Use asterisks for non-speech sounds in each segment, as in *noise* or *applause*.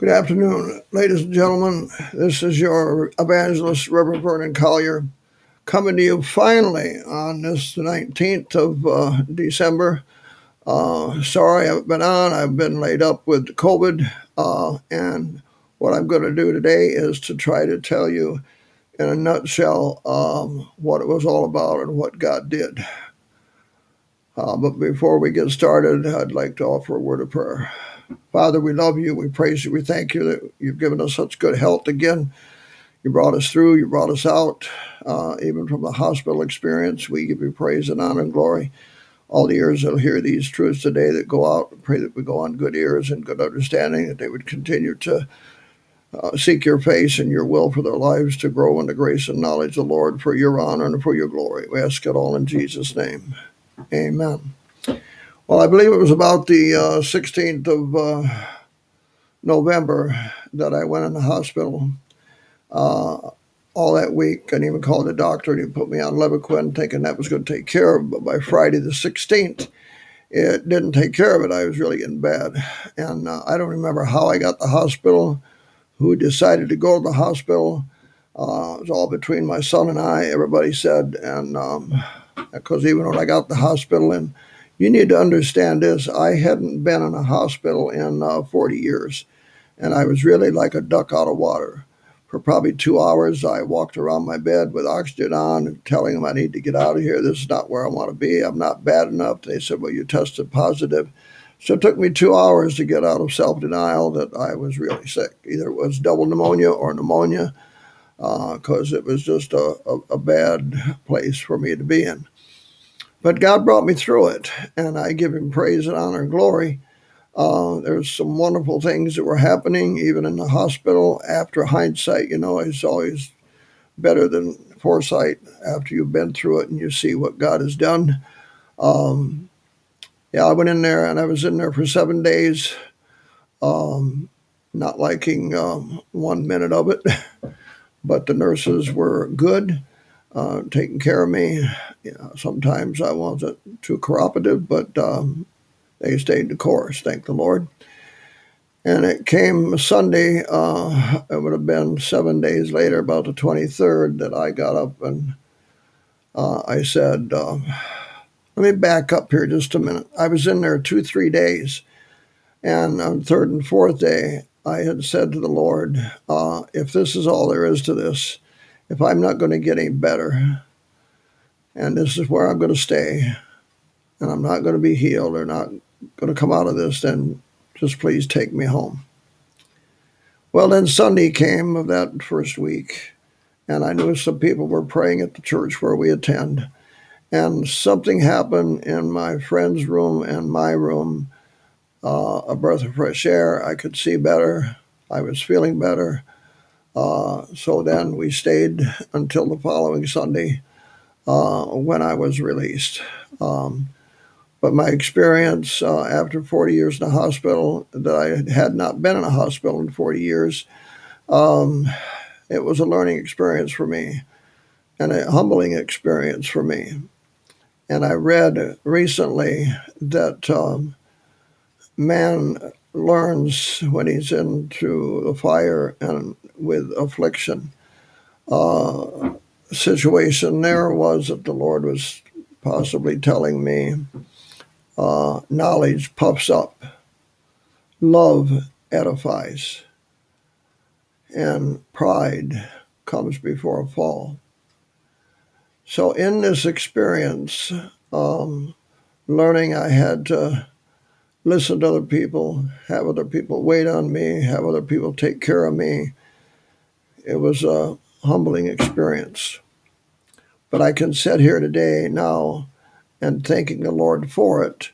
Good afternoon, ladies and gentlemen. This is your evangelist, Reverend Vernon Collier, coming to you finally on this 19th of uh, December. Uh, sorry I've been on. I've been laid up with COVID. Uh, and what I'm going to do today is to try to tell you in a nutshell um, what it was all about and what God did. Uh, but before we get started, I'd like to offer a word of prayer. Father, we love you. We praise you. We thank you that you've given us such good health again. You brought us through. You brought us out, uh, even from the hospital experience. We give you praise and honor and glory. All the ears that'll hear these truths today that go out, pray that we go on good ears and good understanding, that they would continue to uh, seek your face and your will for their lives to grow in the grace and knowledge of the Lord for your honor and for your glory. We ask it all in Jesus' name. Amen. Well, I believe it was about the uh, 16th of uh, November that I went in the hospital. Uh, all that week, and even called the doctor and he put me on Levaquin, thinking that was going to take care of it. But by Friday the 16th, it didn't take care of it. I was really getting bad. And uh, I don't remember how I got the hospital, who decided to go to the hospital. Uh, it was all between my son and I, everybody said. And because um, even when I got the hospital and you need to understand this. I hadn't been in a hospital in uh, 40 years, and I was really like a duck out of water. For probably two hours, I walked around my bed with oxygen on and telling them I need to get out of here. This is not where I want to be. I'm not bad enough. They said, Well, you tested positive. So it took me two hours to get out of self denial that I was really sick. Either it was double pneumonia or pneumonia, because uh, it was just a, a, a bad place for me to be in. But God brought me through it, and I give Him praise and honor and glory. Uh, there's some wonderful things that were happening, even in the hospital. After hindsight, you know, is always better than foresight after you've been through it and you see what God has done. Um, yeah, I went in there and I was in there for seven days, um, not liking um, one minute of it, *laughs* but the nurses were good uh, taking care of me. You know, sometimes I wasn't too cooperative, but um, they stayed the course, thank the Lord. And it came Sunday, uh, it would have been seven days later, about the 23rd, that I got up and uh, I said, uh, let me back up here just a minute. I was in there two, three days. And on third and fourth day, I had said to the Lord, uh, if this is all there is to this, if I'm not going to get any better, and this is where I'm going to stay, and I'm not going to be healed or not going to come out of this, then just please take me home. Well, then Sunday came of that first week, and I knew some people were praying at the church where we attend. And something happened in my friend's room and my room uh, a breath of fresh air. I could see better. I was feeling better. Uh, so then we stayed until the following Sunday uh, when I was released. Um, but my experience uh, after 40 years in a hospital, that I had not been in a hospital in 40 years, um, it was a learning experience for me and a humbling experience for me. And I read recently that um, man learns when he's into the fire and with affliction. Uh, situation there was that the Lord was possibly telling me uh, knowledge puffs up, love edifies, and pride comes before a fall. So, in this experience, um, learning I had to listen to other people, have other people wait on me, have other people take care of me. It was a humbling experience. But I can sit here today now and thanking the Lord for it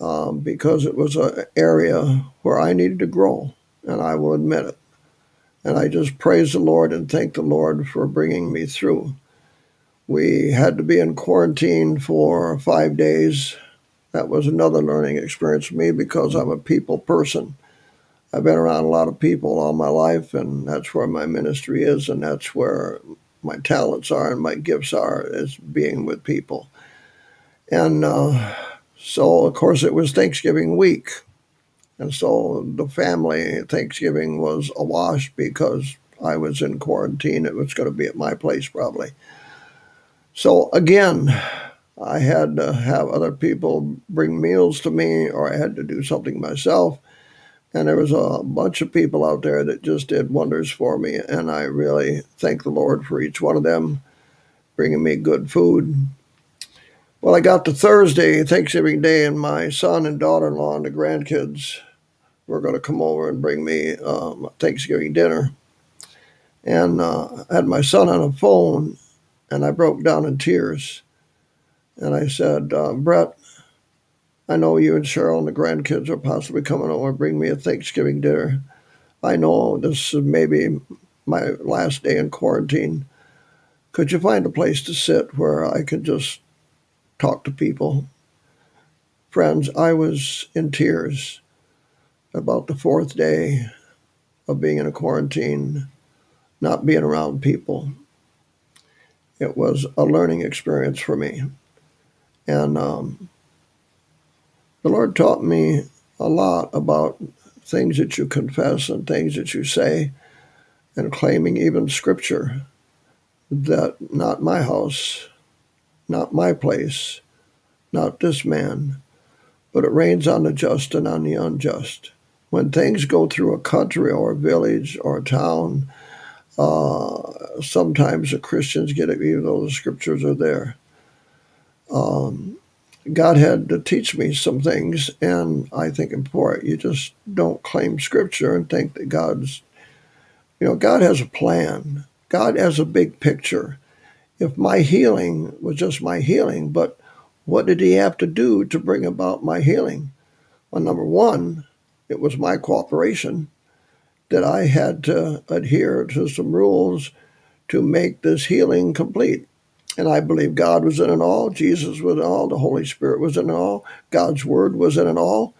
um, because it was an area where I needed to grow, and I will admit it. And I just praise the Lord and thank the Lord for bringing me through. We had to be in quarantine for five days that was another learning experience for me because I'm a people person. I've been around a lot of people all my life, and that's where my ministry is, and that's where my talents are and my gifts are, is being with people. And uh, so, of course, it was Thanksgiving week. And so the family Thanksgiving was awash because I was in quarantine. It was going to be at my place probably. So again, I had to have other people bring meals to me, or I had to do something myself. And there was a bunch of people out there that just did wonders for me. And I really thank the Lord for each one of them bringing me good food. Well, I got to Thursday, Thanksgiving Day, and my son and daughter in law and the grandkids were going to come over and bring me um, Thanksgiving dinner. And uh, I had my son on the phone, and I broke down in tears. And I said, uh, Brett, I know you and Cheryl and the grandkids are possibly coming over and bring me a Thanksgiving dinner. I know this is maybe my last day in quarantine. Could you find a place to sit where I could just talk to people? Friends, I was in tears about the fourth day of being in a quarantine, not being around people. It was a learning experience for me. And um, the Lord taught me a lot about things that you confess and things that you say, and claiming even scripture that not my house, not my place, not this man, but it rains on the just and on the unjust. When things go through a country or a village or a town, uh, sometimes the Christians get it, even though the scriptures are there. Um, God had to teach me some things, and I think important. You just don't claim Scripture and think that God's, you know, God has a plan. God has a big picture. If my healing was just my healing, but what did He have to do to bring about my healing? Well, number one, it was my cooperation that I had to adhere to some rules to make this healing complete. And I believe God was in it all, Jesus was in all, the Holy Spirit was in it all, God's Word was in it all.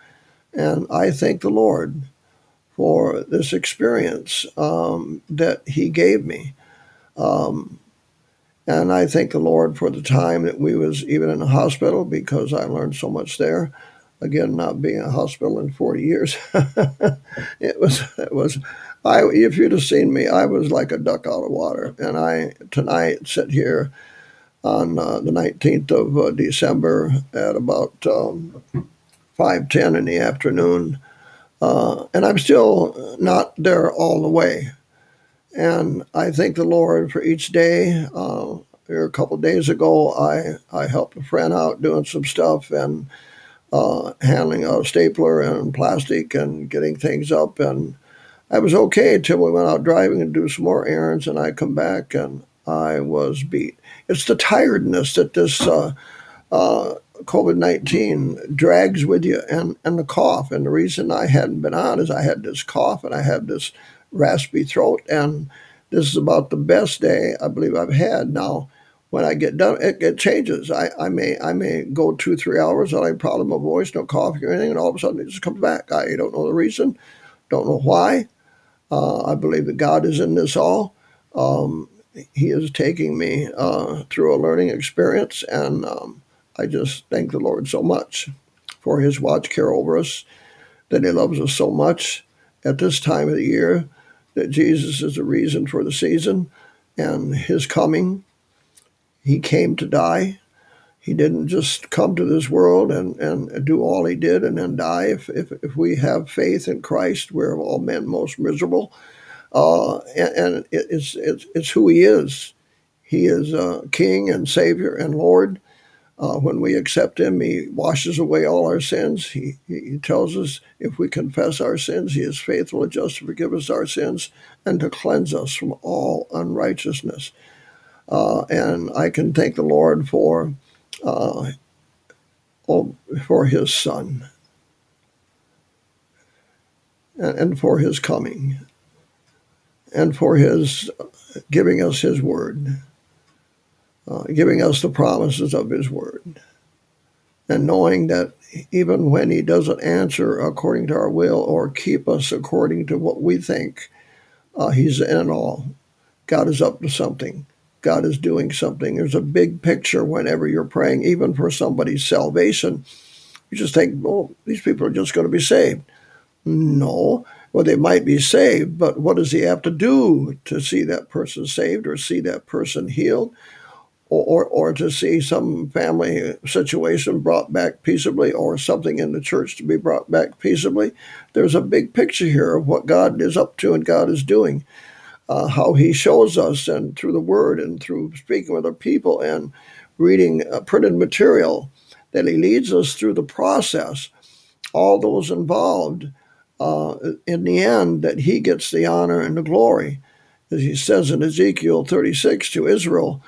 And I thank the Lord for this experience um, that He gave me. Um, and I thank the Lord for the time that we was even in the hospital because I learned so much there. Again, not being in a hospital in 40 years, *laughs* it was it was. I if you'd have seen me, I was like a duck out of water. And I tonight sit here on uh, the 19th of uh, December at about um, 5:10 in the afternoon, uh, and I'm still not there all the way. And I thank the Lord for each day. Uh, a couple days ago, I I helped a friend out doing some stuff and uh, handling a stapler and plastic and getting things up and. I was okay until we went out driving and do some more errands, and I come back and I was beat. It's the tiredness that this uh, uh, COVID 19 drags with you and, and the cough. And the reason I hadn't been on is I had this cough and I had this raspy throat. And this is about the best day I believe I've had. Now, when I get done, it, it changes. I, I may I may go two, three hours without any problem with voice, no cough or anything, and all of a sudden it just comes back. I don't know the reason, don't know why. Uh, I believe that God is in this all. Um, he is taking me uh, through a learning experience, and um, I just thank the Lord so much for His watch care over us, that He loves us so much at this time of the year, that Jesus is the reason for the season and His coming. He came to die. He didn't just come to this world and, and do all he did and then die. If, if, if we have faith in Christ, we're of all men most miserable uh, and, it's, it's, it's who he is. He is uh, King and Savior and Lord. Uh, when we accept Him, He washes away all our sins. He, he tells us if we confess our sins, He is faithful and just to forgive us our sins and to cleanse us from all unrighteousness. Uh, and I can thank the Lord for oh, for His Son and for His coming and for his giving us his word, uh, giving us the promises of his word, and knowing that even when he doesn't answer according to our will or keep us according to what we think, uh, he's in all. God is up to something. God is doing something. There's a big picture whenever you're praying, even for somebody's salvation. You just think, well, these people are just going to be saved. No. Well, they might be saved, but what does he have to do to see that person saved or see that person healed? Or, or, or to see some family situation brought back peaceably or something in the church to be brought back peaceably. There's a big picture here of what God is up to and God is doing, uh, how He shows us, and through the Word and through speaking with our people and reading uh, printed material, that He leads us through the process. All those involved, uh, in the end, that He gets the honor and the glory. As He says in Ezekiel 36 to Israel,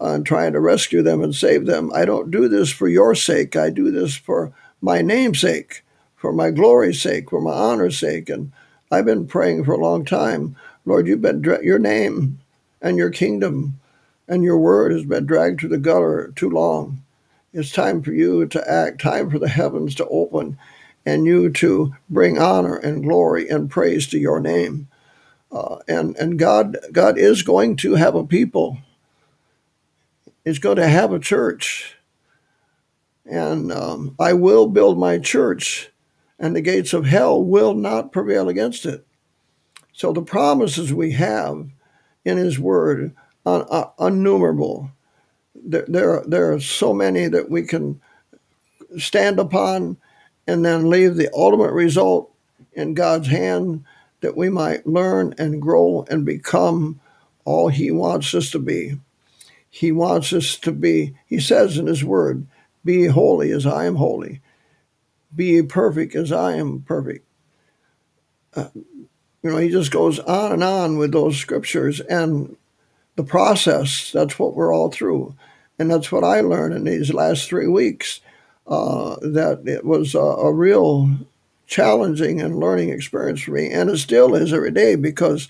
on trying to rescue them and save them. I don't do this for your sake. I do this for my name's sake, for my glory's sake, for my honor's sake. And I've been praying for a long time. Lord, you've been your name and your kingdom and your word has been dragged through the gutter too long. It's time for you to act, time for the heavens to open and you to bring honor and glory and praise to your name. Uh, and and God God is going to have a people is going to have a church. And um, I will build my church, and the gates of hell will not prevail against it. So the promises we have in His Word are, innumerable. There, there, there are so many that we can stand upon and then leave the ultimate result in God's hand that we might learn and grow and become all He wants us to be. He wants us to be, he says in his word, be holy as I am holy. Be perfect as I am perfect. Uh, you know, he just goes on and on with those scriptures and the process. That's what we're all through. And that's what I learned in these last three weeks uh, that it was a, a real challenging and learning experience for me. And it still is every day because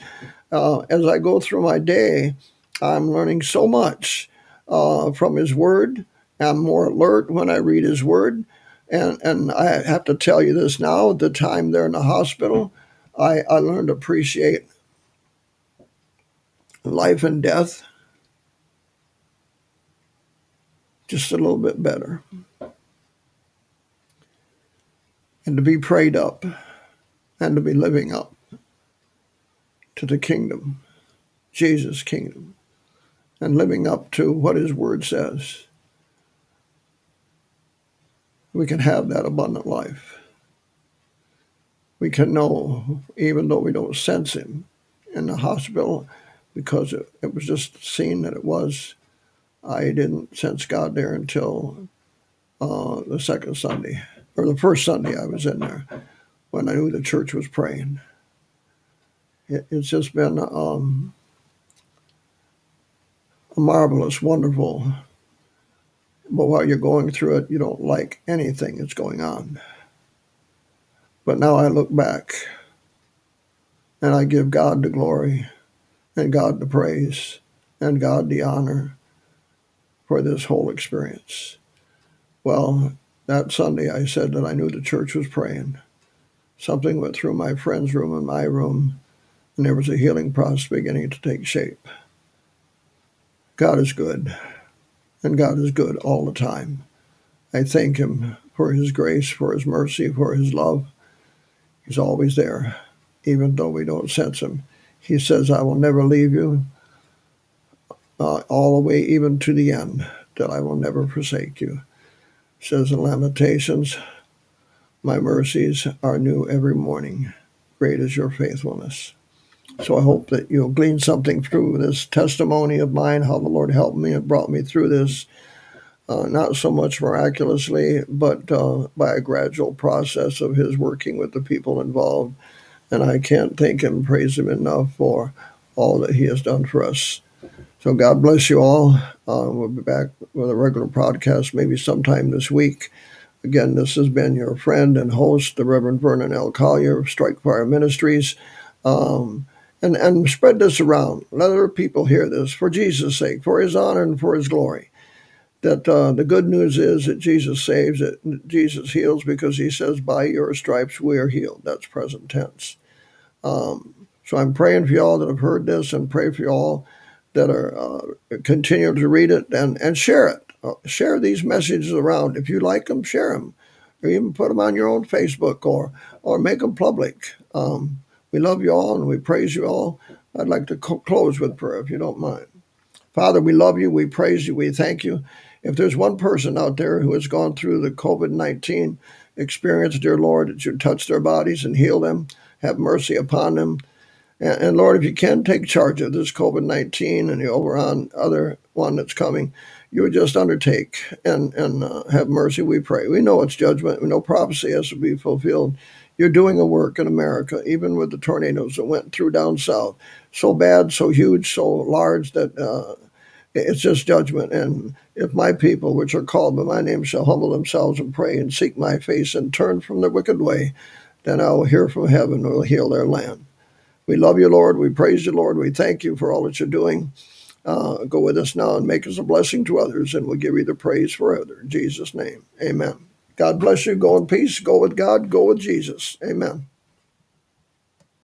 uh, as I go through my day, I'm learning so much uh, from His Word. I'm more alert when I read His Word. And, and I have to tell you this now the time there in the hospital, I, I learned to appreciate life and death just a little bit better. And to be prayed up and to be living up to the kingdom, Jesus' kingdom and living up to what His Word says, we can have that abundant life. We can know, even though we don't sense Him in the hospital, because it, it was just seen that it was. I didn't sense God there until uh, the second Sunday, or the first Sunday I was in there, when I knew the church was praying. It, it's just been um, marvelous, wonderful. But while you're going through it, you don't like anything that's going on. But now I look back and I give God the glory and God the praise and God the honor for this whole experience. Well, that Sunday I said that I knew the church was praying. Something went through my friend's room and my room, and there was a healing process beginning to take shape. God is good, and God is good all the time. I thank Him for His grace, for His mercy, for His love. He's always there, even though we don't sense Him. He says, I will never leave you uh, all the way, even to the end, that I will never forsake you. Says in Lamentations, My mercies are new every morning. Great is your faithfulness. So I hope that you'll glean something through this testimony of mine, how the Lord helped me and brought me through this, uh, not so much miraculously, but uh, by a gradual process of His working with the people involved. And I can't thank Him, praise Him enough for all that He has done for us. So God bless you all. Uh, we'll be back with a regular podcast maybe sometime this week. Again, this has been your friend and host, the Reverend Vernon L. Collier of Strike Fire Ministries. Um, and, and spread this around. Let other people hear this for Jesus' sake, for his honor and for his glory. That uh, the good news is that Jesus saves, that Jesus heals because he says, By your stripes we are healed. That's present tense. Um, so I'm praying for y'all that have heard this and pray for y'all that are uh, continue to read it and, and share it. Uh, share these messages around. If you like them, share them. or even put them on your own Facebook or or make them public. Um, we love you all and we praise you all. I'd like to co- close with prayer if you don't mind. Father, we love you, we praise you, we thank you. If there's one person out there who has gone through the COVID 19 experience, dear Lord, that you touch their bodies and heal them, have mercy upon them. And, and Lord, if you can take charge of this COVID 19 and the over on other one that's coming, you would just undertake and, and uh, have mercy, we pray. We know it's judgment, we know prophecy has to be fulfilled. You're doing a work in America, even with the tornadoes that went through down south. So bad, so huge, so large that uh, it's just judgment. And if my people, which are called by my name, shall humble themselves and pray and seek my face and turn from their wicked way, then I will hear from heaven and will heal their land. We love you, Lord. We praise you, Lord. We thank you for all that you're doing. Uh, go with us now and make us a blessing to others, and we'll give you the praise forever. In Jesus' name, amen. God bless you. Go in peace. Go with God. Go with Jesus. Amen.